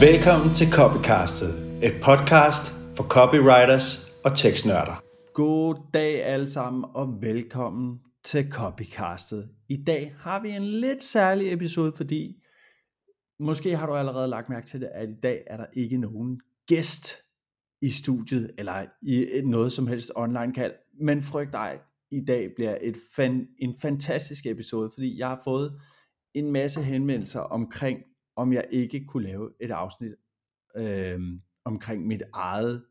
Velkommen til Copycastet, et podcast for copywriters og tekstnørder. God dag alle sammen, og velkommen til Copycastet. I dag har vi en lidt særlig episode, fordi måske har du allerede lagt mærke til det, at i dag er der ikke nogen gæst i studiet, eller i noget som helst online kald. Men frygt dig, i dag bliver et fan, en fantastisk episode, fordi jeg har fået en masse henvendelser omkring, om jeg ikke kunne lave et afsnit øh, omkring mit eget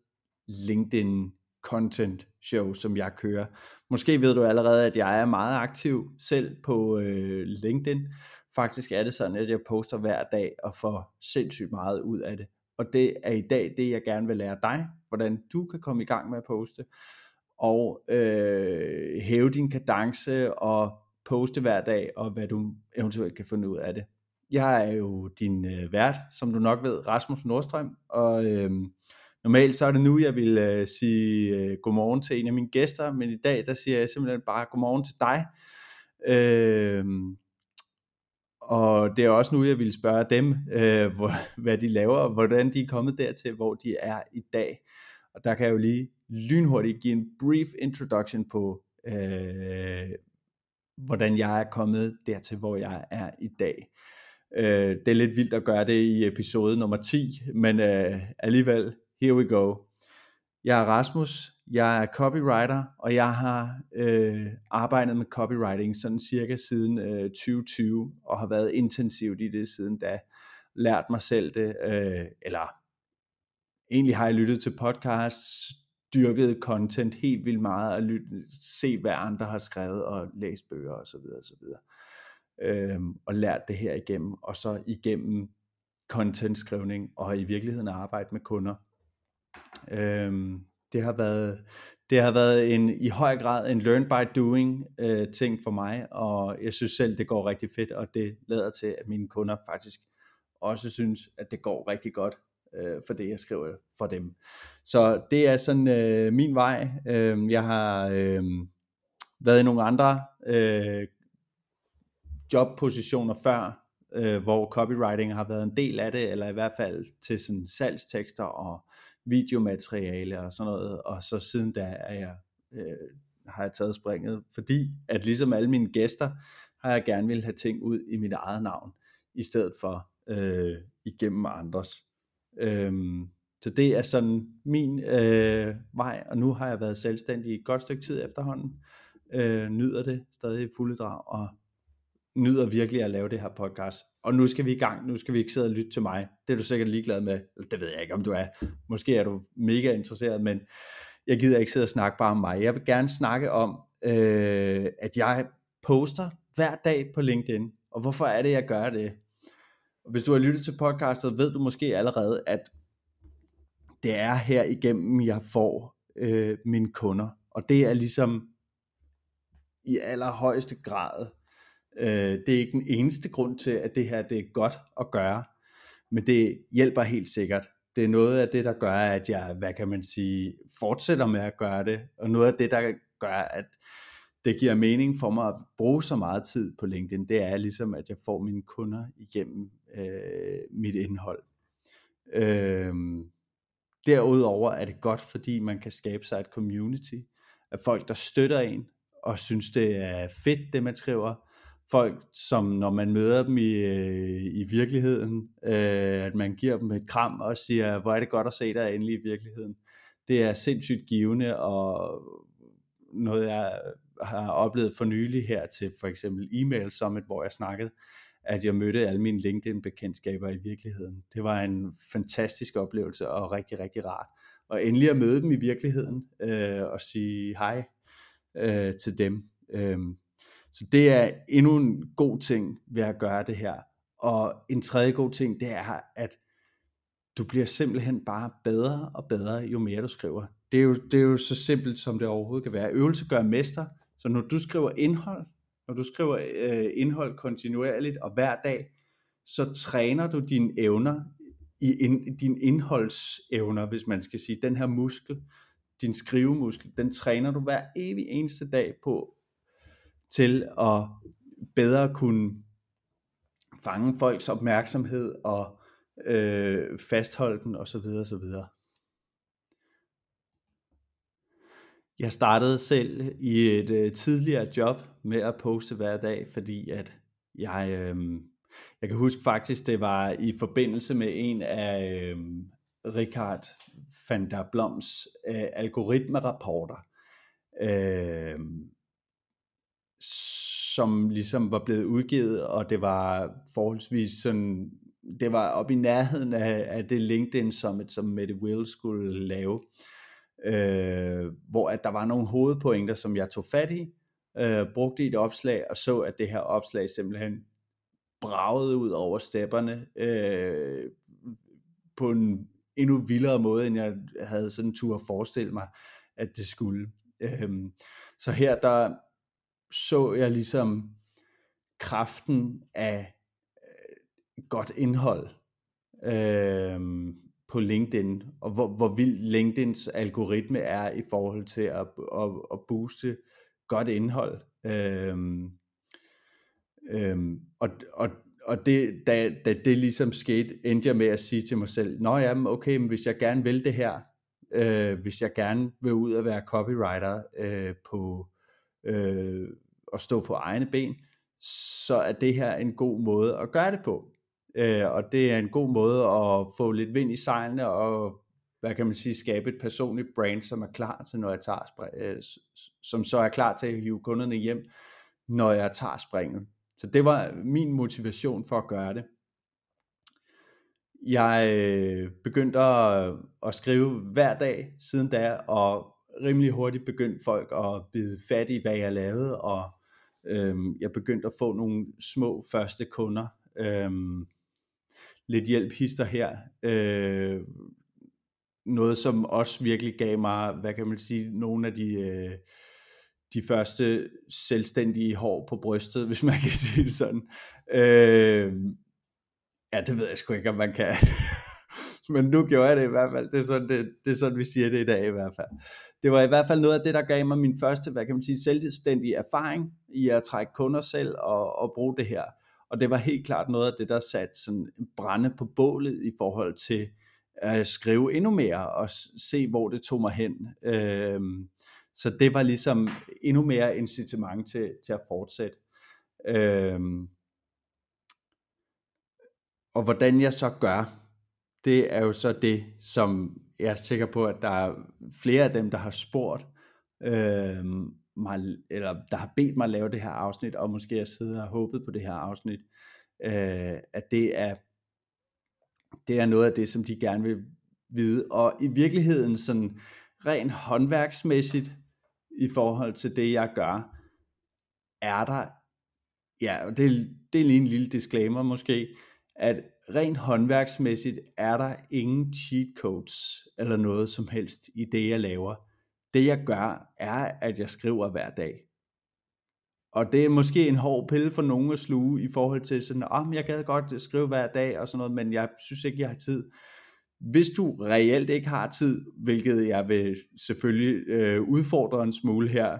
LinkedIn content show, som jeg kører. Måske ved du allerede, at jeg er meget aktiv selv på øh, LinkedIn. Faktisk er det sådan, at jeg poster hver dag og får sindssygt meget ud af det. Og det er i dag det, jeg gerne vil lære dig, hvordan du kan komme i gang med at poste, og øh, hæve din kadence og poste hver dag, og hvad du eventuelt kan finde ud af det. Jeg er jo din øh, vært, som du nok ved, Rasmus Nordstrøm, og øh, normalt så er det nu, jeg vil øh, sige øh, godmorgen til en af mine gæster, men i dag der siger jeg simpelthen bare godmorgen til dig. Øh, og det er også nu, jeg vil spørge dem, øh, hvor, hvad de laver, og hvordan de er kommet dertil, hvor de er i dag. Og der kan jeg jo lige lynhurtigt give en brief introduction på, øh, hvordan jeg er kommet dertil, hvor jeg er i dag. Øh, det er lidt vildt at gøre det i episode nummer 10, men øh, alligevel, here we go. Jeg er Rasmus, jeg er copywriter, og jeg har øh, arbejdet med copywriting sådan cirka siden øh, 2020, og har været intensivt i det siden da. Lært mig selv det, øh, eller egentlig har jeg lyttet til podcasts, dyrket content helt vildt meget, og lyt, se hvad andre har skrevet, og læst bøger osv. osv. Øh, og lært det her igennem, og så igennem content-skrivning, og i virkeligheden arbejde med kunder. Øh, det har været det har været en i høj grad en learn by doing øh, ting for mig, og jeg synes selv det går rigtig fedt, og det lader til at mine kunder faktisk også synes at det går rigtig godt øh, for det jeg skriver for dem. Så det er sådan øh, min vej. Øh, jeg har øh, været i nogle andre øh, jobpositioner før, øh, hvor copywriting har været en del af det, eller i hvert fald til sådan salgstekster og videomateriale og sådan noget, og så siden da er jeg, øh, har jeg taget springet, fordi at ligesom alle mine gæster, har jeg gerne vil have ting ud i mit eget navn, i stedet for øh, igennem andres. Øhm, så det er sådan min øh, vej, og nu har jeg været selvstændig i et godt stykke tid efterhånden, øh, nyder det stadig i fulde drag, og nyder virkelig at lave det her podcast. Og nu skal vi i gang, nu skal vi ikke sidde og lytte til mig. Det er du sikkert ligeglad med. Det ved jeg ikke, om du er. Måske er du mega interesseret, men jeg gider ikke sidde og snakke bare om mig. Jeg vil gerne snakke om, øh, at jeg poster hver dag på LinkedIn. Og hvorfor er det, jeg gør det? Hvis du har lyttet til podcastet, ved du måske allerede, at det er her igennem, jeg får øh, mine kunder. Og det er ligesom i allerhøjeste grad Øh, det er ikke den eneste grund til, at det her det er godt at gøre, men det hjælper helt sikkert. Det er noget af det, der gør, at jeg, hvad kan man sige, fortsætter med at gøre det, og noget af det, der gør, at det giver mening for mig at bruge så meget tid på LinkedIn, det er ligesom, at jeg får mine kunder igennem øh, mit indhold. Øh, derudover er det godt, fordi man kan skabe sig et community af folk, der støtter en, og synes, det er fedt, det man skriver, folk, som når man møder dem i, øh, i virkeligheden, øh, at man giver dem et kram og siger, hvor er det godt at se dig endelig i virkeligheden. Det er sindssygt givende, og noget jeg har oplevet for nylig her til for eksempel e-mail summit, hvor jeg snakkede, at jeg mødte alle mine LinkedIn-bekendtskaber i virkeligheden. Det var en fantastisk oplevelse og rigtig, rigtig rart. Og endelig at møde dem i virkeligheden øh, og sige hej øh, til dem. Øh, så det er endnu en god ting ved at gøre det her. Og en tredje god ting, det er, at du bliver simpelthen bare bedre og bedre, jo mere du skriver. Det er jo, det er jo så simpelt, som det overhovedet kan være. Øvelse gør mester. Så når du skriver indhold, når du skriver øh, indhold kontinuerligt og hver dag, så træner du dine evner, i in, din indholdsevner, hvis man skal sige, den her muskel, din skrivemuskel, den træner du hver evig eneste dag på til at bedre kunne fange folks opmærksomhed og øh, fastholde den og så videre og så videre. Jeg startede selv i et øh, tidligere job med at poste hver dag, fordi at jeg, øh, jeg kan huske faktisk, det var i forbindelse med en af øh, Richard van der Bloms øh, algoritmerapporter, øh, som ligesom var blevet udgivet, og det var forholdsvis sådan, det var op i nærheden af, af det LinkedIn Summit, som Mette Will skulle lave, øh, hvor at der var nogle hovedpointer, som jeg tog fat i, øh, brugte i et opslag, og så, at det her opslag simpelthen bragede ud over stepperne øh, på en endnu vildere måde, end jeg havde sådan tur at forestille mig, at det skulle. Øh, så her der så jeg ligesom kraften af øh, godt indhold øh, på LinkedIn, og hvor, hvor vild LinkedIns algoritme er i forhold til at, at, at booste godt indhold. Øh, øh, og, og, og det, da, da det ligesom skete, endte jeg med at sige til mig selv, Nå ja, okay, men hvis jeg gerne vil det her, øh, hvis jeg gerne vil ud og være copywriter øh, på øh, at stå på egne ben, så er det her en god måde at gøre det på. Øh, og det er en god måde at få lidt vind i sejlene og hvad kan man sige, skabe et personligt brand, som er klar til, når jeg tager øh, som så er klar til at hive kunderne hjem, når jeg tager springet. Så det var min motivation for at gøre det. Jeg øh, begyndte at, at skrive hver dag siden da, og rimelig hurtigt begyndte folk at bide fat i, hvad jeg lavede, og øhm, jeg begyndte at få nogle små første kunder. Øhm, lidt hjælp hister her. Øh, noget, som også virkelig gav mig, hvad kan man sige, nogle af de, øh, de første selvstændige hår på brystet, hvis man kan sige det sådan. Øh, ja, det ved jeg sgu ikke, om man kan. Men nu gjorde jeg det i hvert fald. Det er, sådan, det, det er sådan, vi siger det i dag i hvert fald. Det var i hvert fald noget af det, der gav mig min første, hvad kan man sige, selvstændige erfaring i at trække kunder selv og, og bruge det her. Og det var helt klart noget af det, der satte sådan brænde på bålet i forhold til at skrive endnu mere og se, hvor det tog mig hen. Øhm, så det var ligesom endnu mere incitament til, til at fortsætte. Øhm, og hvordan jeg så gør, det er jo så det, som jeg er sikker på, at der er flere af dem, der har spurgt øh, mig, eller der har bedt mig at lave det her afsnit, og måske jeg sidder og håbet på det her afsnit, øh, at det er det er noget af det, som de gerne vil vide. Og i virkeligheden sådan rent håndværksmæssigt i forhold til det, jeg gør, er der, ja, det, det er lige en lille disclaimer måske, at rent håndværksmæssigt er der ingen cheat codes eller noget som helst i det, jeg laver. Det jeg gør, er, at jeg skriver hver dag. Og det er måske en hård pille for nogen at sluge i forhold til sådan, om oh, jeg gad godt skrive hver dag og sådan noget, men jeg synes ikke, jeg har tid. Hvis du reelt ikke har tid, hvilket jeg vil selvfølgelig øh, udfordre en smule her,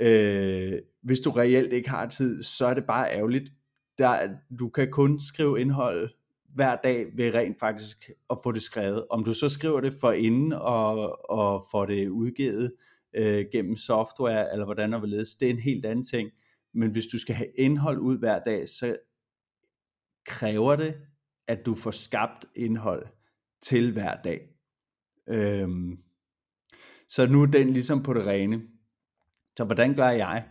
øh, hvis du reelt ikke har tid, så er det bare ærgerligt. Der, du kan kun skrive indhold hver dag ved rent faktisk at få det skrevet. Om du så skriver det for inden og, og får det udgivet, øh, gennem software, eller hvordan og hvorledes, det er en helt anden ting. Men hvis du skal have indhold ud hver dag, så kræver det, at du får skabt indhold til hver dag. Øhm, så nu er den ligesom på det rene. Så hvordan gør jeg?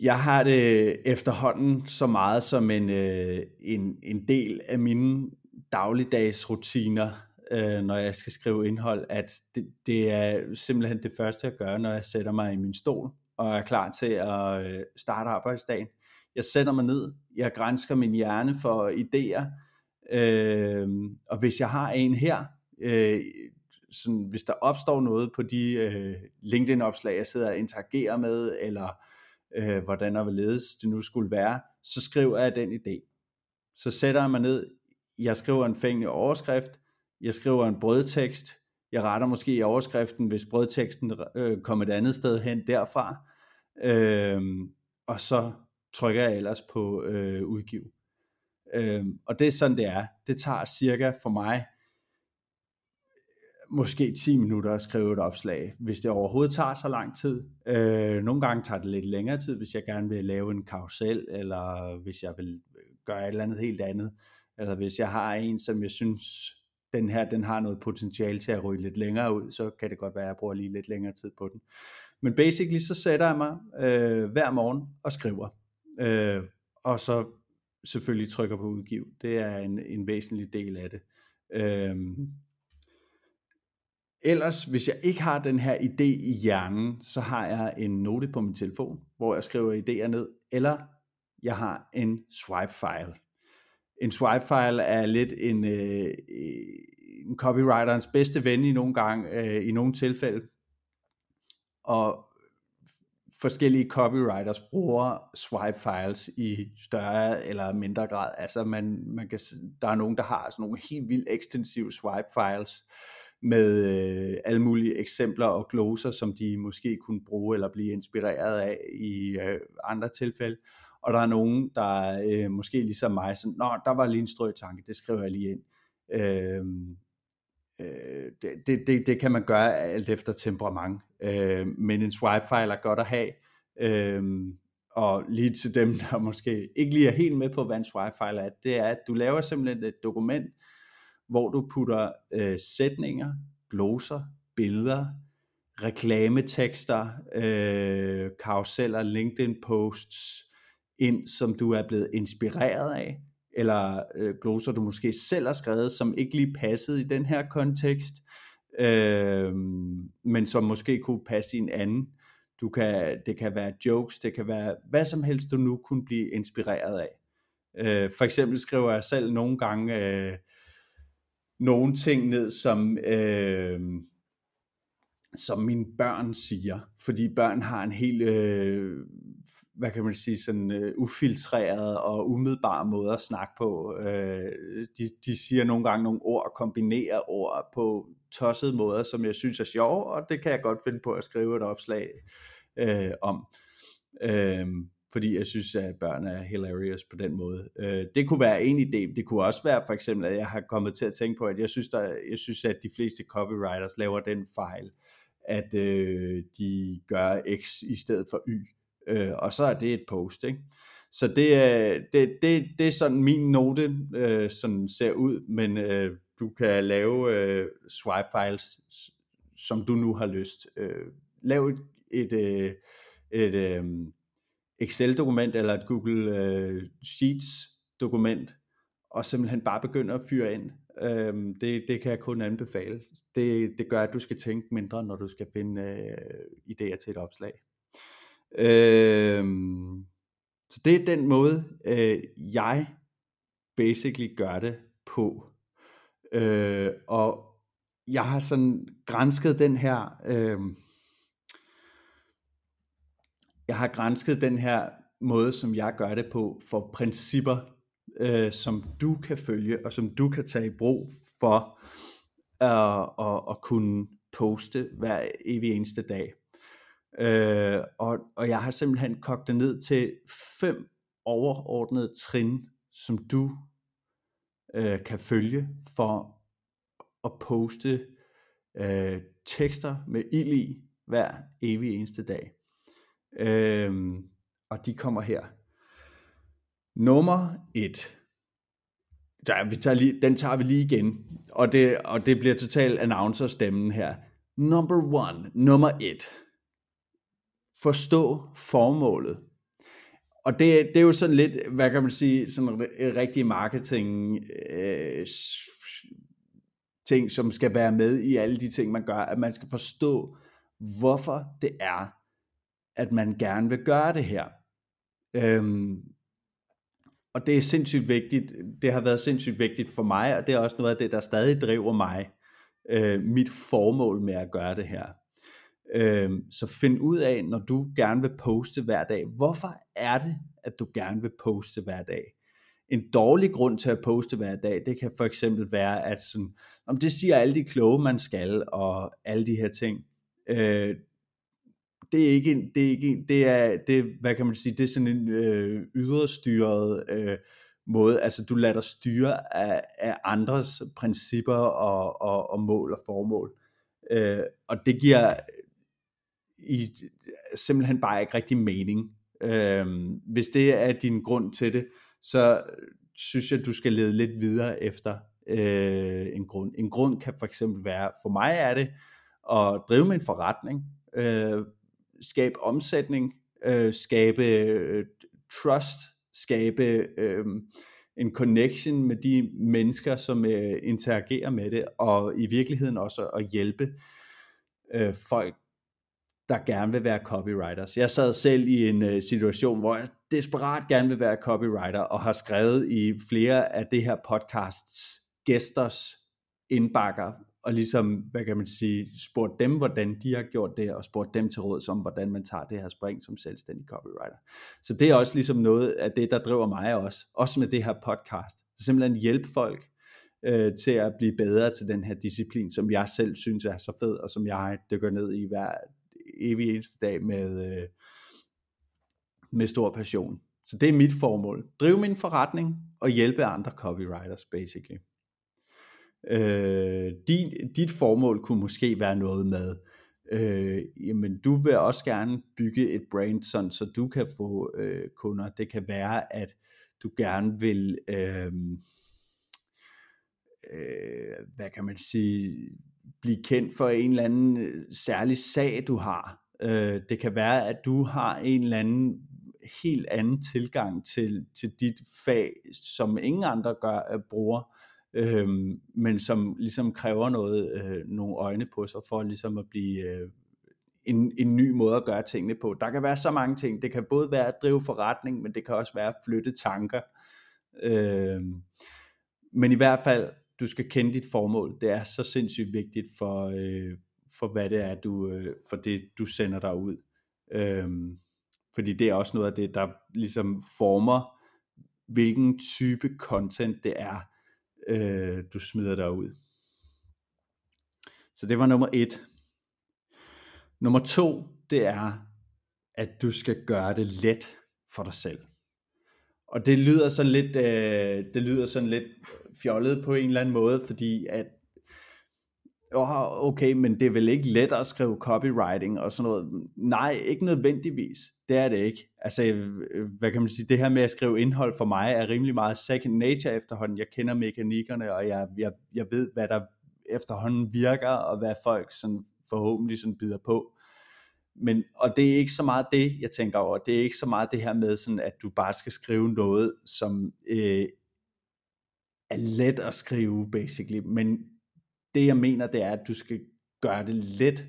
Jeg har det efterhånden så meget som en, øh, en, en del af mine dagligdags rutiner, øh, når jeg skal skrive indhold, at det, det er simpelthen det første, jeg gør, når jeg sætter mig i min stol og er klar til at øh, starte arbejdsdagen. Jeg sætter mig ned, jeg grænsker min hjerne for idéer, øh, og hvis jeg har en her, øh, sådan, hvis der opstår noget på de øh, LinkedIn-opslag, jeg sidder og interagerer med, eller øh, hvordan og hvorledes det nu skulle være, så skriver jeg den idé. Så sætter jeg mig ned, jeg skriver en fængende overskrift, jeg skriver en brødtekst, jeg retter måske i overskriften, hvis brødteksten øh, kommer et andet sted hen derfra, øh, og så trykker jeg ellers på øh, udgiv. Øh, og det er sådan, det er. Det tager cirka for mig måske 10 minutter at skrive et opslag, hvis det overhovedet tager så lang tid. Øh, nogle gange tager det lidt længere tid, hvis jeg gerne vil lave en karusel, eller hvis jeg vil øh, gøre et eller andet helt andet, eller hvis jeg har en, som jeg synes, den her, den har noget potentiale til at ryge lidt længere ud, så kan det godt være, at jeg bruger lige lidt længere tid på den. Men basically, så sætter jeg mig øh, hver morgen og skriver. Øh, og så selvfølgelig trykker på udgiv. Det er en, en væsentlig del af det. Øh, ellers, hvis jeg ikke har den her idé i hjernen, så har jeg en note på min telefon, hvor jeg skriver idéer ned, eller jeg har en swipe file. En swipe file er lidt en, øh, en copywriterens bedste ven i nogle gange, øh, i nogle tilfælde. Og forskellige copywriters bruger swipe files i større eller mindre grad. Altså man, man kan, der er nogen, der har sådan nogle helt vildt ekstensive swipe files, med øh, alle mulige eksempler og gloser, som de måske kunne bruge eller blive inspireret af i øh, andre tilfælde. Og der er nogen, der øh, måske ligesom mig, sådan, nå, der var lige en strøtanke, det skriver jeg lige ind. Øhm, øh, øh, det, det, det kan man gøre alt efter temperament. Øh, men en swipe file er godt at have. Øh, og lige til dem, der måske ikke lige er helt med på, hvad en swipe file er, det er, at du laver simpelthen et dokument, hvor du putter øh, sætninger, gloser, billeder, reklametekster, øh, karuseller, LinkedIn posts ind, som du er blevet inspireret af, eller øh, gloser du måske selv har skrevet, som ikke lige passede i den her kontekst, øh, men som måske kunne passe i en anden. Du kan, det kan være jokes, det kan være hvad som helst, du nu kunne blive inspireret af. Øh, for eksempel skriver jeg selv nogle gange øh, nogle ting ned, som, øh, som mine børn siger, fordi børn har en helt, øh, hvad kan man sige, sådan øh, ufiltreret og umiddelbar måde at snakke på. Øh, de, de siger nogle gange nogle ord og kombinerer ord på tossede måder, som jeg synes er sjov, og det kan jeg godt finde på at skrive et opslag øh, om. Øh, fordi jeg synes, at børn er hilarious på den måde. Øh, det kunne være en idé. Det kunne også være for eksempel, at jeg har kommet til at tænke på, at jeg synes, der, jeg synes at de fleste copywriters laver den fejl, at øh, de gør X i stedet for Y. Øh, og så er det et post, ikke? Så det, er, det, det, det er sådan min note øh, sådan ser ud, men øh, du kan lave øh, swipe files, som du nu har lyst. Øh, lav et, et, øh, et, et øh, Excel-dokument eller et Google øh, Sheets-dokument, og simpelthen bare begynde at fyre ind. Øhm, det, det kan jeg kun anbefale. Det, det gør, at du skal tænke mindre, når du skal finde øh, idéer til et opslag. Øhm, så det er den måde, øh, jeg basically gør det på. Øh, og jeg har sådan grænsket den her... Øh, jeg har grænsket den her måde, som jeg gør det på, for principper, øh, som du kan følge, og som du kan tage i brug for øh, at, at kunne poste hver evig eneste dag. Øh, og, og jeg har simpelthen kogt det ned til fem overordnede trin, som du øh, kan følge for at poste øh, tekster med ild i hver evig eneste dag. Øhm, og de kommer her. Nummer et. Der, vi tager lige, den tager vi lige igen. Og det, og det bliver totalt announcer-stemmen her. Number one. Nummer et. Forstå formålet. Og det, det er jo sådan lidt, hvad kan man sige, sådan en rigtig marketing øh, ting, som skal være med i alle de ting, man gør, at man skal forstå, hvorfor det er, at man gerne vil gøre det her. Øhm, og det er sindssygt vigtigt. Det har været sindssygt vigtigt for mig, og det er også noget af det, der stadig driver mig. Øh, mit formål med at gøre det her. Øhm, så find ud af, når du gerne vil poste hver dag, hvorfor er det, at du gerne vil poste hver dag? En dårlig grund til at poste hver dag, det kan for eksempel være, at sådan, om det siger alle de kloge, man skal, og alle de her ting. Øh, det er ikke en, det er ikke en, det er, det, hvad kan man sige, det er sådan en øh, yderstyret øh, måde. Altså du lader dig styre af, af andres principper og, og, og mål og formål. Øh, og det giver i, simpelthen bare ikke rigtig mening. Øh, hvis det er din grund til det, så synes jeg, du skal lede lidt videre efter øh, en grund. En grund kan for eksempel være, for mig er det at drive min forretning, øh, skabe omsætning, øh, skabe øh, trust, skabe øh, en connection med de mennesker, som øh, interagerer med det, og i virkeligheden også at hjælpe øh, folk, der gerne vil være copywriters. Jeg sad selv i en øh, situation, hvor jeg desperat gerne vil være copywriter, og har skrevet i flere af det her podcasts gæsters indbakker, og ligesom, hvad kan man sige, spurgt dem, hvordan de har gjort det, og spurgt dem til råd om, hvordan man tager det her spring som selvstændig copywriter. Så det er også ligesom noget af det, der driver mig også, også med det her podcast. Så simpelthen hjælpe folk øh, til at blive bedre til den her disciplin, som jeg selv synes er så fed, og som jeg dykker ned i hver evig eneste dag med, øh, med stor passion. Så det er mit formål. Drive min forretning og hjælpe andre copywriters, basically. Øh, din, dit formål kunne måske være noget med, øh, jamen du vil også gerne bygge et brand, sådan, så du kan få øh, kunder. Det kan være, at du gerne vil, øh, øh, hvad kan man sige, blive kendt for en eller anden øh, særlig sag, du har. Øh, det kan være, at du har en eller anden helt anden tilgang til, til dit fag, som ingen andre gør, øh, bruger øhm, men som ligesom kræver noget, øh, nogle øjne på sig for ligesom at blive øh, en, en ny måde at gøre tingene på. Der kan være så mange ting. Det kan både være at drive forretning, men det kan også være at flytte tanker. Øh, men i hvert fald, du skal kende dit formål. Det er så sindssygt vigtigt for, øh, for hvad det er, du, øh, for det du sender dig ud. Øh, fordi det er også noget af det, der ligesom former, hvilken type content det er, øh, du smider dig ud. Så det var nummer et. Nummer to, det er, at du skal gøre det let for dig selv. Og det lyder sådan lidt, øh, det lyder sådan lidt fjollet på en eller anden måde, fordi at oh, okay, men det er vel ikke let at skrive copywriting og sådan noget. Nej, ikke nødvendigvis. Det er det ikke. Altså, hvad kan man sige, det her med at skrive indhold for mig er rimelig meget second nature efterhånden. Jeg kender mekanikkerne, og jeg, jeg, jeg ved, hvad der efterhånden virker, og hvad folk sådan forhåbentlig sådan bider på. Men, og det er ikke så meget det, jeg tænker over. Det er ikke så meget det her med, sådan, at du bare skal skrive noget, som øh, er let at skrive, basically. Men det jeg mener, det er, at du skal gøre det let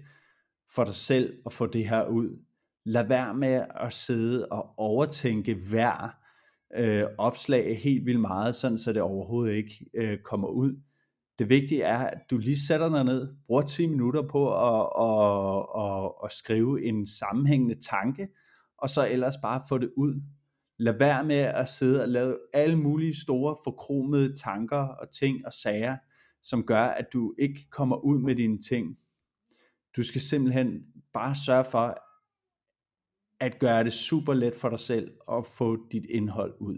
for dig selv at få det her ud. Lad være med at sidde og overtænke hver øh, opslag helt vildt meget, sådan så det overhovedet ikke øh, kommer ud. Det vigtige er, at du lige sætter dig ned, bruger 10 minutter på at, at, at, at skrive en sammenhængende tanke, og så ellers bare få det ud. Lad være med at sidde og lave alle mulige store forkromede tanker og ting og sager, som gør, at du ikke kommer ud med dine ting. Du skal simpelthen bare sørge for at gøre det super let for dig selv at få dit indhold ud.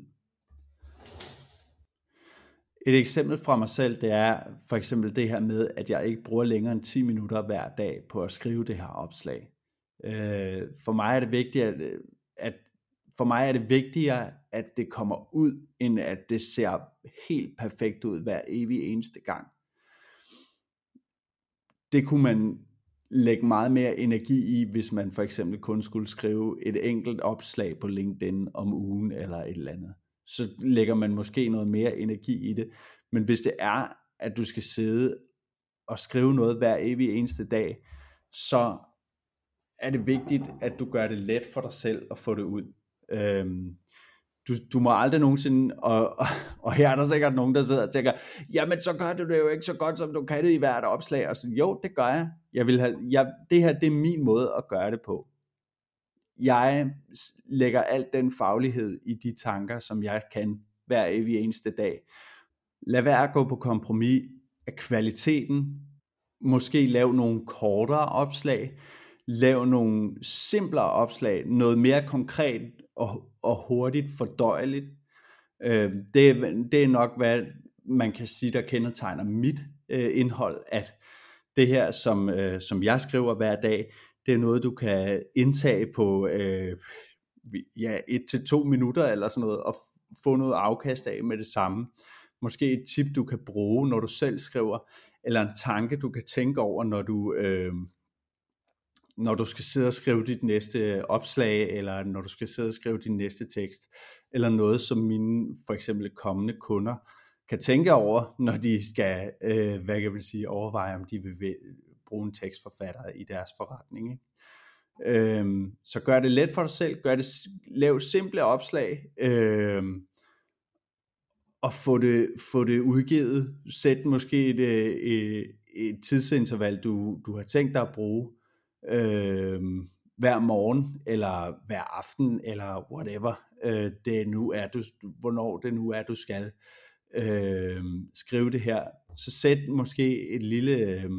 Et eksempel fra mig selv, det er for eksempel det her med, at jeg ikke bruger længere end 10 minutter hver dag på at skrive det her opslag. Øh, for mig er det vigtigt, at, at for mig er det vigtigere, at det kommer ud, end at det ser helt perfekt ud hver evig eneste gang. Det kunne man lægge meget mere energi i, hvis man for eksempel kun skulle skrive et enkelt opslag på LinkedIn om ugen eller et eller andet. Så lægger man måske noget mere energi i det. Men hvis det er, at du skal sidde og skrive noget hver evig eneste dag, så er det vigtigt, at du gør det let for dig selv at få det ud. Øhm, du, du må aldrig nogensinde, og, og, og her er der sikkert nogen, der sidder og tænker, jamen så gør du det jo ikke så godt, som du kan det i hvert opslag. Og så, jo, det gør jeg. jeg, vil have, jeg det her, det er min måde at gøre det på. Jeg lægger alt den faglighed i de tanker, som jeg kan hver evig eneste dag. Lad være at gå på kompromis af kvaliteten. Måske lav nogle kortere opslag. Lav nogle simplere opslag. Noget mere konkret og, og hurtigt fordøjeligt. Øh, det, det er nok, hvad man kan sige, der kendetegner mit øh, indhold, at det her, som, øh, som jeg skriver hver dag, det er noget, du kan indtage på øh, ja, et til to minutter eller sådan noget, og få noget afkast af med det samme. Måske et tip, du kan bruge, når du selv skriver, eller en tanke, du kan tænke over, når du, øh, når du skal sidde og skrive dit næste opslag, eller når du skal sidde og skrive din næste tekst, eller noget, som mine for eksempel kommende kunder kan tænke over, når de skal, øh, hvad kan man sige, overveje, om de vil bruge en tekstforfatter i deres forretning. Ikke? Øhm, så gør det let for dig selv, gør det, lav simple opslag, øhm, og få det, få det udgivet. Sæt måske et, øh, et, et tidsinterval, du, du har tænkt dig at bruge øh, hver morgen, eller hver aften, eller whatever øh, det nu er, du, hvornår det nu er, du skal øh, skrive det her. Så sæt måske et lille, øh,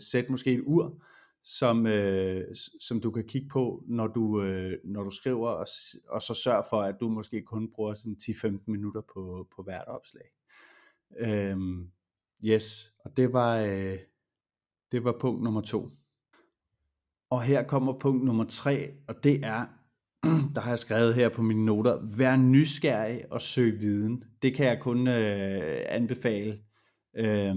sæt måske et ur, som, øh, som du kan kigge på, når du, øh, når du skriver, og, og så sørg for, at du måske kun bruger sådan 10-15 minutter på, på hvert opslag. Øh, yes, og det var, øh, det var punkt nummer to. Og her kommer punkt nummer tre, og det er, der har jeg skrevet her på mine noter, vær nysgerrig og søg viden. Det kan jeg kun øh, anbefale. Øh,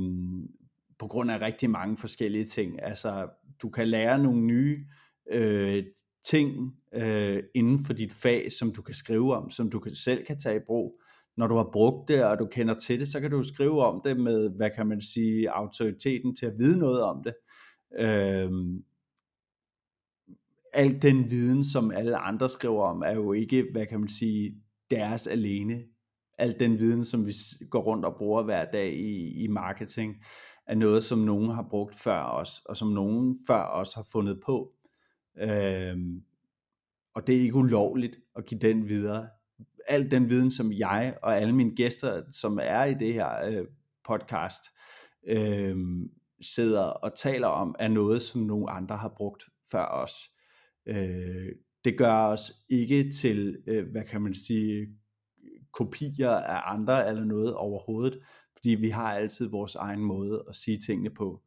på grund af rigtig mange forskellige ting. Altså, du kan lære nogle nye øh, ting øh, inden for dit fag, som du kan skrive om, som du selv kan tage i brug. Når du har brugt det, og du kender til det, så kan du skrive om det med, hvad kan man sige, autoriteten til at vide noget om det. Øh, al den viden, som alle andre skriver om, er jo ikke, hvad kan man sige, deres alene. Al den viden, som vi går rundt og bruger hver dag i, i marketing, er noget, som nogen har brugt før os, og som nogen før os har fundet på. Øhm, og det er ikke ulovligt at give den videre. Al den viden, som jeg og alle mine gæster, som er i det her øh, podcast, øh, sidder og taler om, er noget, som nogle andre har brugt før os. Øh, det gør os ikke til, øh, hvad kan man sige, kopier af andre eller noget overhovedet fordi vi har altid vores egen måde at sige tingene på.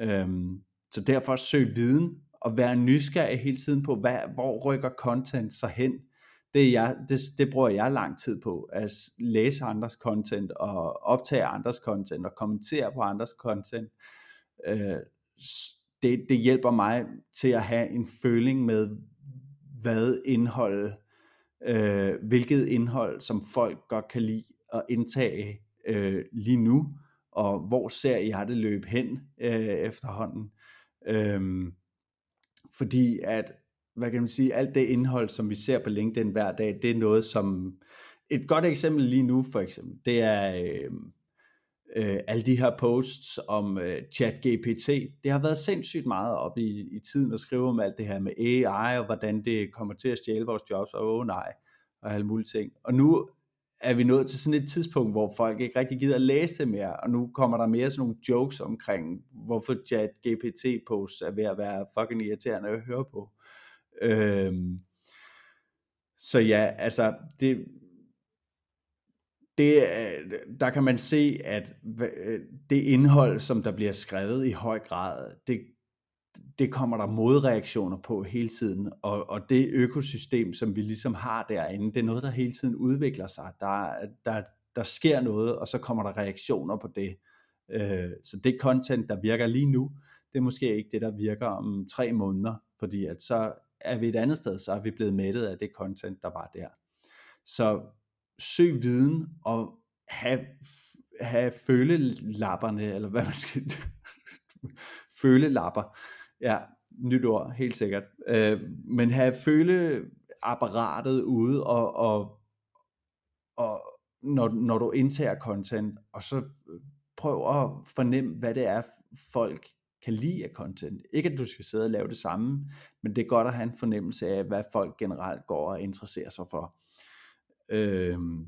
Øhm, så derfor søg viden og vær nysgerrig hele tiden på, hvad, hvor rykker content så hen. Det, er jeg, det, det bruger jeg lang tid på, at læse andres content og optage andres content og kommentere på andres content. Øh, det, det hjælper mig til at have en føling med, hvad indhold, øh, hvilket indhold, som folk godt kan lide at indtage øh, lige nu, og hvor ser jeg det løbe hen øh, efterhånden. Øh, fordi at, hvad kan man sige, alt det indhold, som vi ser på LinkedIn hver dag, det er noget, som, et godt eksempel lige nu for eksempel, det er øh, øh, alle de her posts om øh, chat GPT. Det har været sindssygt meget op i, i tiden at skrive om alt det her med AI, og hvordan det kommer til at stjæle vores jobs, og åh oh, nej, og alle mulige ting. Og nu er vi nået til sådan et tidspunkt, hvor folk ikke rigtig gider at læse det mere, og nu kommer der mere sådan nogle jokes omkring, hvorfor chat GPT posts er ved at være fucking irriterende at høre på. Øhm, så ja, altså det, det, øh, der kan man se, at øh, det indhold, som der bliver skrevet i høj grad, det, det kommer der modreaktioner på hele tiden, og, og det økosystem, som vi ligesom har derinde, det er noget, der hele tiden udvikler sig. Der, der, der sker noget, og så kommer der reaktioner på det. Øh, så det content, der virker lige nu, det er måske ikke det, der virker om tre måneder, fordi at så er vi et andet sted, så er vi blevet mættet af det content, der var der. Så søg viden og have, have følelapperne, eller hvad man skal følelapper, Ja, nyt ord, helt sikkert. Øh, men have føleapparatet ude, og, og, og når, når du indtager content, og så prøv at fornemme, hvad det er, folk kan lide af content. Ikke at du skal sidde og lave det samme, men det er godt at have en fornemmelse af, hvad folk generelt går og interesserer sig for. Øhm,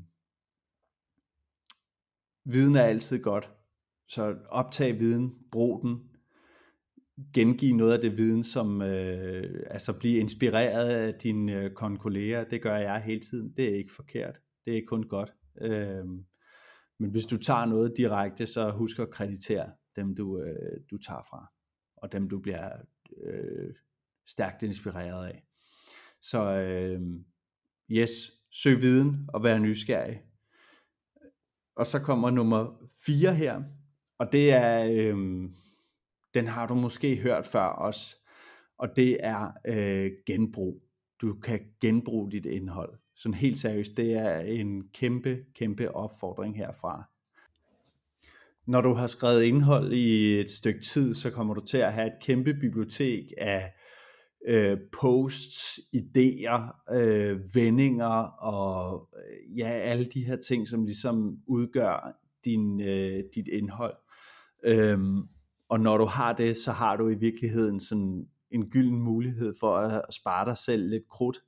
viden er altid godt, så optag viden, brug den, gengive noget af det viden, som øh, altså blive inspireret af dine øh, kolleger. Det gør jeg hele tiden. Det er ikke forkert. Det er kun godt. Øh, men hvis du tager noget direkte, så husk at kreditere dem, du, øh, du tager fra, og dem, du bliver øh, stærkt inspireret af. Så øh, yes, søg viden og vær nysgerrig. Og så kommer nummer 4 her, og det er, øh, den har du måske hørt før også, og det er øh, genbrug. Du kan genbruge dit indhold. Sådan helt seriøst, det er en kæmpe, kæmpe opfordring herfra. Når du har skrevet indhold i et stykke tid, så kommer du til at have et kæmpe bibliotek af øh, posts, idéer, øh, vendinger og øh, ja, alle de her ting, som ligesom udgør din, øh, dit indhold. Øhm, og når du har det, så har du i virkeligheden sådan en gylden mulighed for at spare dig selv lidt krudt,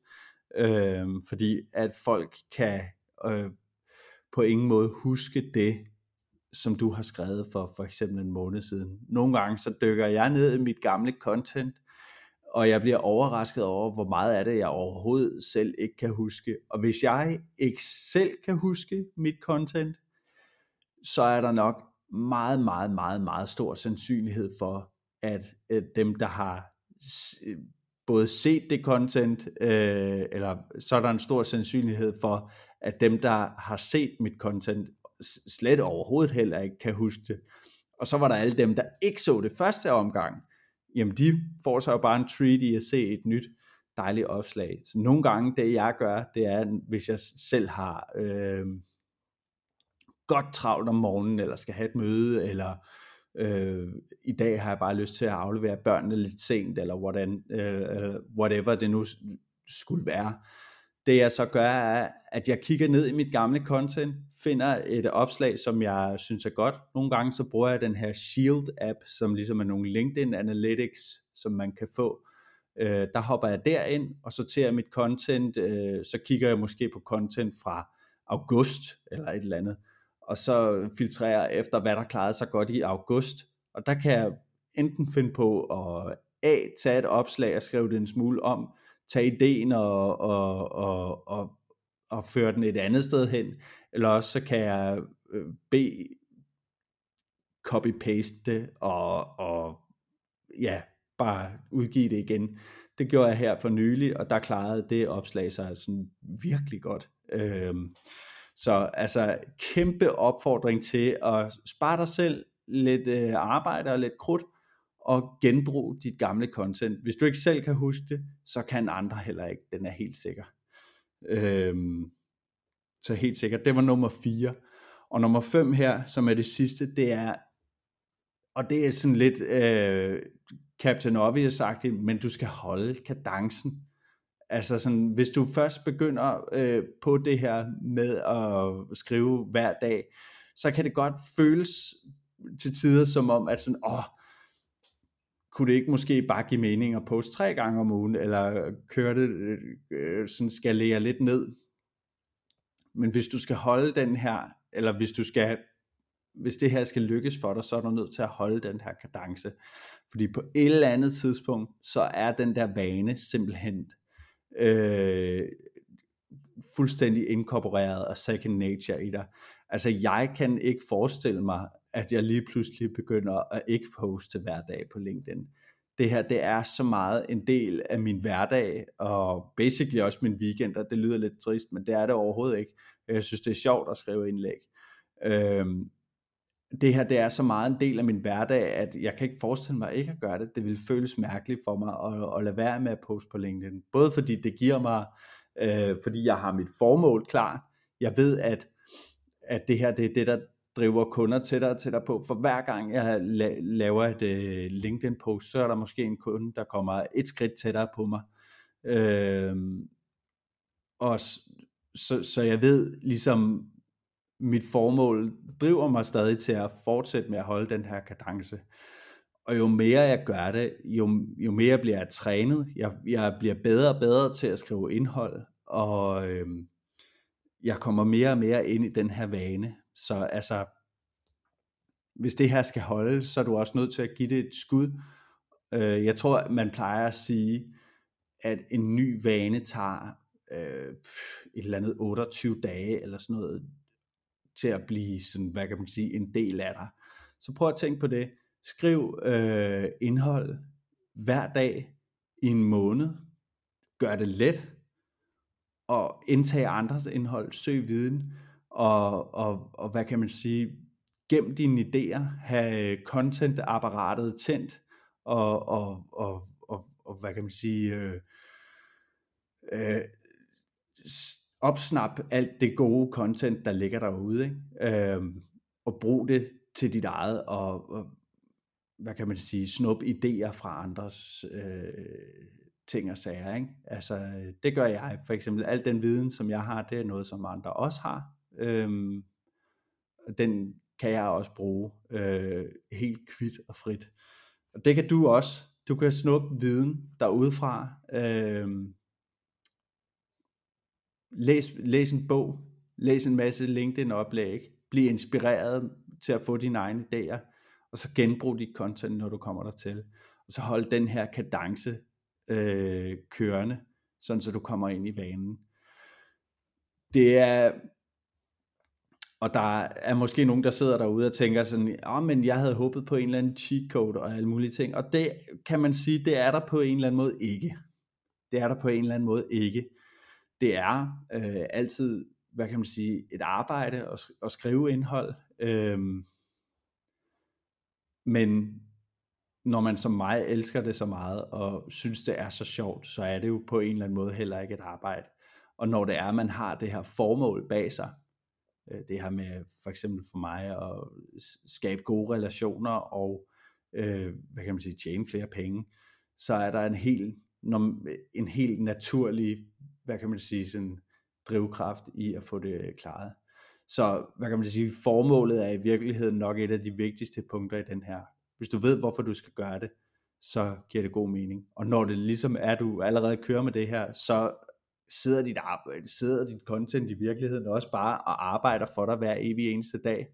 øh, fordi at folk kan øh, på ingen måde huske det, som du har skrevet for for eksempel en måned siden. Nogle gange så dykker jeg ned i mit gamle content, og jeg bliver overrasket over, hvor meget af det jeg overhovedet selv ikke kan huske. Og hvis jeg ikke selv kan huske mit content, så er der nok meget, meget, meget, meget stor sandsynlighed for, at, at dem, der har både set det content, øh, eller så er der en stor sandsynlighed for, at dem, der har set mit content, slet overhovedet heller ikke kan huske det. Og så var der alle dem, der ikke så det første omgang, jamen de får så jo bare en treat i at se et nyt dejligt opslag. Så nogle gange det jeg gør, det er, hvis jeg selv har øh, godt travlt om morgenen, eller skal have et møde, eller øh, i dag har jeg bare lyst til at aflevere børnene lidt sent, eller hvordan, øh, whatever det nu skulle være. Det jeg så gør, er, at jeg kigger ned i mit gamle content, finder et opslag, som jeg synes er godt. Nogle gange så bruger jeg den her Shield-app, som ligesom er nogle LinkedIn Analytics, som man kan få. Øh, der hopper jeg derind og sorterer mit content. Øh, så kigger jeg måske på content fra august eller et eller andet og så filtrere efter, hvad der klarede sig godt i august. Og der kan jeg enten finde på at A, tage et opslag og skrive det en smule om, tage ideen og, og, og, og, og føre den et andet sted hen, eller også så kan jeg øh, B, copy-paste det og, og ja, bare udgive det igen. Det gjorde jeg her for nylig, og der klarede det opslag sig sådan virkelig godt. Øhm, så altså kæmpe opfordring til at spare dig selv lidt øh, arbejde og lidt krudt, og genbruge dit gamle content. Hvis du ikke selv kan huske det, så kan andre heller ikke. Den er helt sikker. Øhm, så helt sikkert. Det var nummer 4. Og nummer 5 her, som er det sidste, det er, og det er sådan lidt øh, Captain Obvious-agtigt, men du skal holde kadencen. Altså sådan, hvis du først begynder øh, på det her med at skrive hver dag, så kan det godt føles til tider som om, at sådan, åh, kunne det ikke måske bare give mening at poste tre gange om ugen, eller øh, køre det, øh, øh, sådan skalere lidt ned. Men hvis du skal holde den her, eller hvis du skal, hvis det her skal lykkes for dig, så er du nødt til at holde den her kadence. Fordi på et eller andet tidspunkt, så er den der vane simpelthen øh, fuldstændig inkorporeret og second nature i dig. Altså jeg kan ikke forestille mig, at jeg lige pludselig begynder at ikke poste hver dag på LinkedIn. Det her, det er så meget en del af min hverdag, og basically også min weekend, og det lyder lidt trist, men det er det overhovedet ikke. Jeg synes, det er sjovt at skrive indlæg. Øhm, det her, det er så meget en del af min hverdag, at jeg kan ikke forestille mig ikke at gøre det. Det vil føles mærkeligt for mig at, at lade være med at poste på LinkedIn. Både fordi det giver mig, øh, fordi jeg har mit formål klar. Jeg ved, at, at det her, det er det, der driver kunder tættere og tættere på. For hver gang jeg laver et øh, LinkedIn-post, så er der måske en kunde, der kommer et skridt tættere på mig. Øh, og så, så jeg ved ligesom, mit formål driver mig stadig til at fortsætte med at holde den her kadence. Og jo mere jeg gør det, jo, jo mere bliver jeg trænet. Jeg, jeg bliver bedre og bedre til at skrive indhold, og øh, jeg kommer mere og mere ind i den her vane. Så altså, hvis det her skal holde, så er du også nødt til at give det et skud. Øh, jeg tror, man plejer at sige, at en ny vane tager øh, et eller andet 28 dage eller sådan noget, til at blive sådan, hvad kan man sige, en del af dig. Så prøv at tænke på det. Skriv øh, indhold hver dag i en måned. Gør det let og indtage andres indhold. Søg viden og, og, og hvad kan man sige, gem dine idéer, have content-apparatet tændt, og, og, og, og, og hvad kan man sige, øh, øh, opsnap alt det gode content, der ligger derude, ikke? Øh, og brug det til dit eget, og, og hvad kan man sige, snup idéer fra andres øh, ting og sager. Ikke? Altså, øh, det gør jeg for eksempel. Al den viden, som jeg har, det er noget, som andre også har. Øhm, den kan jeg også bruge øh, helt kvidt og frit. Og det kan du også. Du kan snuppe viden derudefra. Øhm, læs, læs en bog. Læs en masse LinkedIn-oplæg. Bliv inspireret til at få dine egne idéer. Og så genbrug dit content, når du kommer der til. Og så hold den her kadence øh, kørende, sådan så du kommer ind i vanen. Det er, og der er måske nogen, der sidder derude og tænker sådan, oh, men jeg havde håbet på en eller anden cheat code og alle mulige ting, og det kan man sige, det er der på en eller anden måde ikke. Det er der på en eller anden måde ikke. Det er øh, altid, hvad kan man sige, et arbejde at, at skrive indhold, øh, men når man som mig elsker det så meget, og synes det er så sjovt, så er det jo på en eller anden måde heller ikke et arbejde. Og når det er, at man har det her formål bag sig, Øh, det her med for eksempel for mig at skabe gode relationer og øh, hvad kan man sige, tjene flere penge, så er der en helt, en helt naturlig, hvad kan man sige, sådan drivkraft i at få det klaret. Så hvad kan man sige, formålet er i virkeligheden nok et af de vigtigste punkter i den her hvis du ved, hvorfor du skal gøre det, så giver det god mening. Og når det ligesom er, du allerede kører med det her, så sidder dit, arbejde, sidder dit content i virkeligheden også bare og arbejder for dig hver evig eneste dag.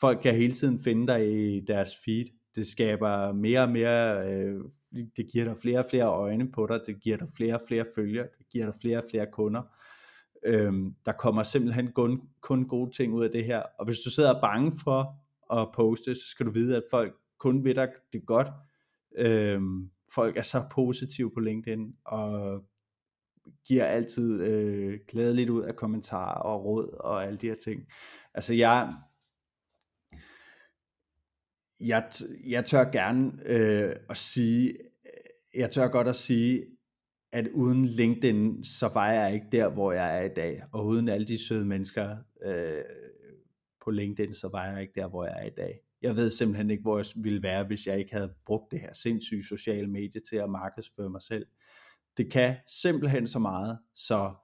Folk kan hele tiden finde dig i deres feed. Det skaber mere og mere, øh, det giver dig flere og flere øjne på dig, det giver dig flere og flere følgere, det giver dig flere og flere kunder. Øhm, der kommer simpelthen kun, kun gode ting ud af det her. Og hvis du sidder bange for at poste, så skal du vide, at folk kun ved dig det godt. Øhm, folk er så positive på LinkedIn, og giver altid øh, glædeligt ud af kommentarer og råd og alle de her ting. Altså jeg, jeg, jeg tør gerne øh, at sige, jeg tør godt at sige, at uden LinkedIn, så var jeg ikke der, hvor jeg er i dag. Og uden alle de søde mennesker, øh, på LinkedIn, så var jeg ikke der, hvor jeg er i dag. Jeg ved simpelthen ikke, hvor jeg ville være, hvis jeg ikke havde brugt det her sindssyge sociale medie til at markedsføre mig selv. Det kan simpelthen så meget, så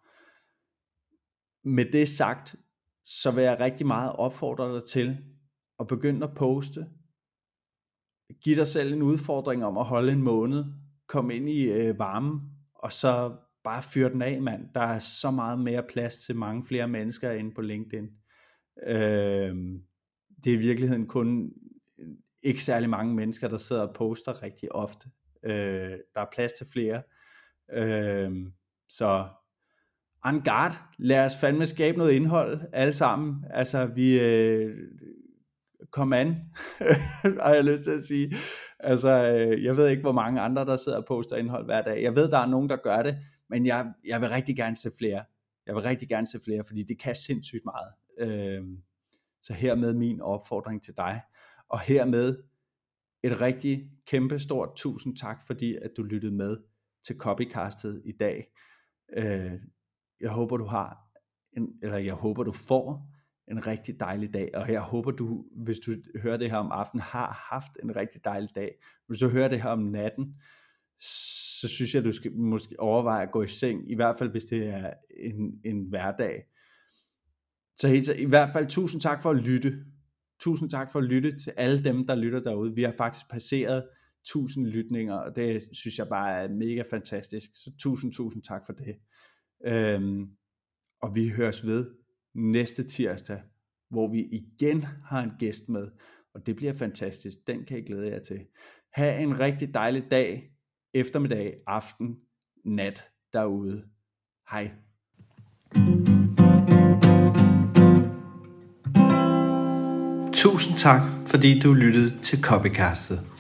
med det sagt, så vil jeg rigtig meget opfordre dig til at begynde at poste. Giv dig selv en udfordring om at holde en måned. Kom ind i øh, varmen, og så bare fyr den af, mand. Der er så meget mere plads til mange flere mennesker inde på LinkedIn. Øh, det er i virkeligheden kun ikke særlig mange mennesker, der sidder og poster rigtig ofte. Øh, der er plads til flere. Øh, så en guard, lad os fandme skabe noget indhold alle sammen. Altså vi øh, kom an, har jeg lyst til at sige. Altså øh, jeg ved ikke, hvor mange andre, der sidder og poster indhold hver dag. Jeg ved, der er nogen, der gør det, men jeg, jeg vil rigtig gerne se flere. Jeg vil rigtig gerne se flere, fordi det kan sindssygt meget. Øh, så hermed min opfordring til dig. Og hermed et rigtig kæmpe stort tusind tak, fordi at du lyttede med til Copycastet i dag. Øh, jeg håber du har, en, eller jeg håber du får en rigtig dejlig dag, og jeg håber du, hvis du hører det her om aftenen, har haft en rigtig dejlig dag. Hvis du hører det her om natten, så synes jeg, du skal måske overveje at gå i seng, i hvert fald hvis det er en, en hverdag. Så helt, i hvert fald tusind tak for at lytte. Tusind tak for at lytte til alle dem, der lytter derude. Vi har faktisk passeret 1000 lytninger, og det synes jeg bare er mega fantastisk. Så tusind, tusind tak for det. Øhm, og vi høres ved næste tirsdag, hvor vi igen har en gæst med, og det bliver fantastisk. Den kan jeg glæde jer til. Ha' en rigtig dejlig dag, eftermiddag, aften, nat derude. Hej. Tusind tak, fordi du lyttede til Copycastet.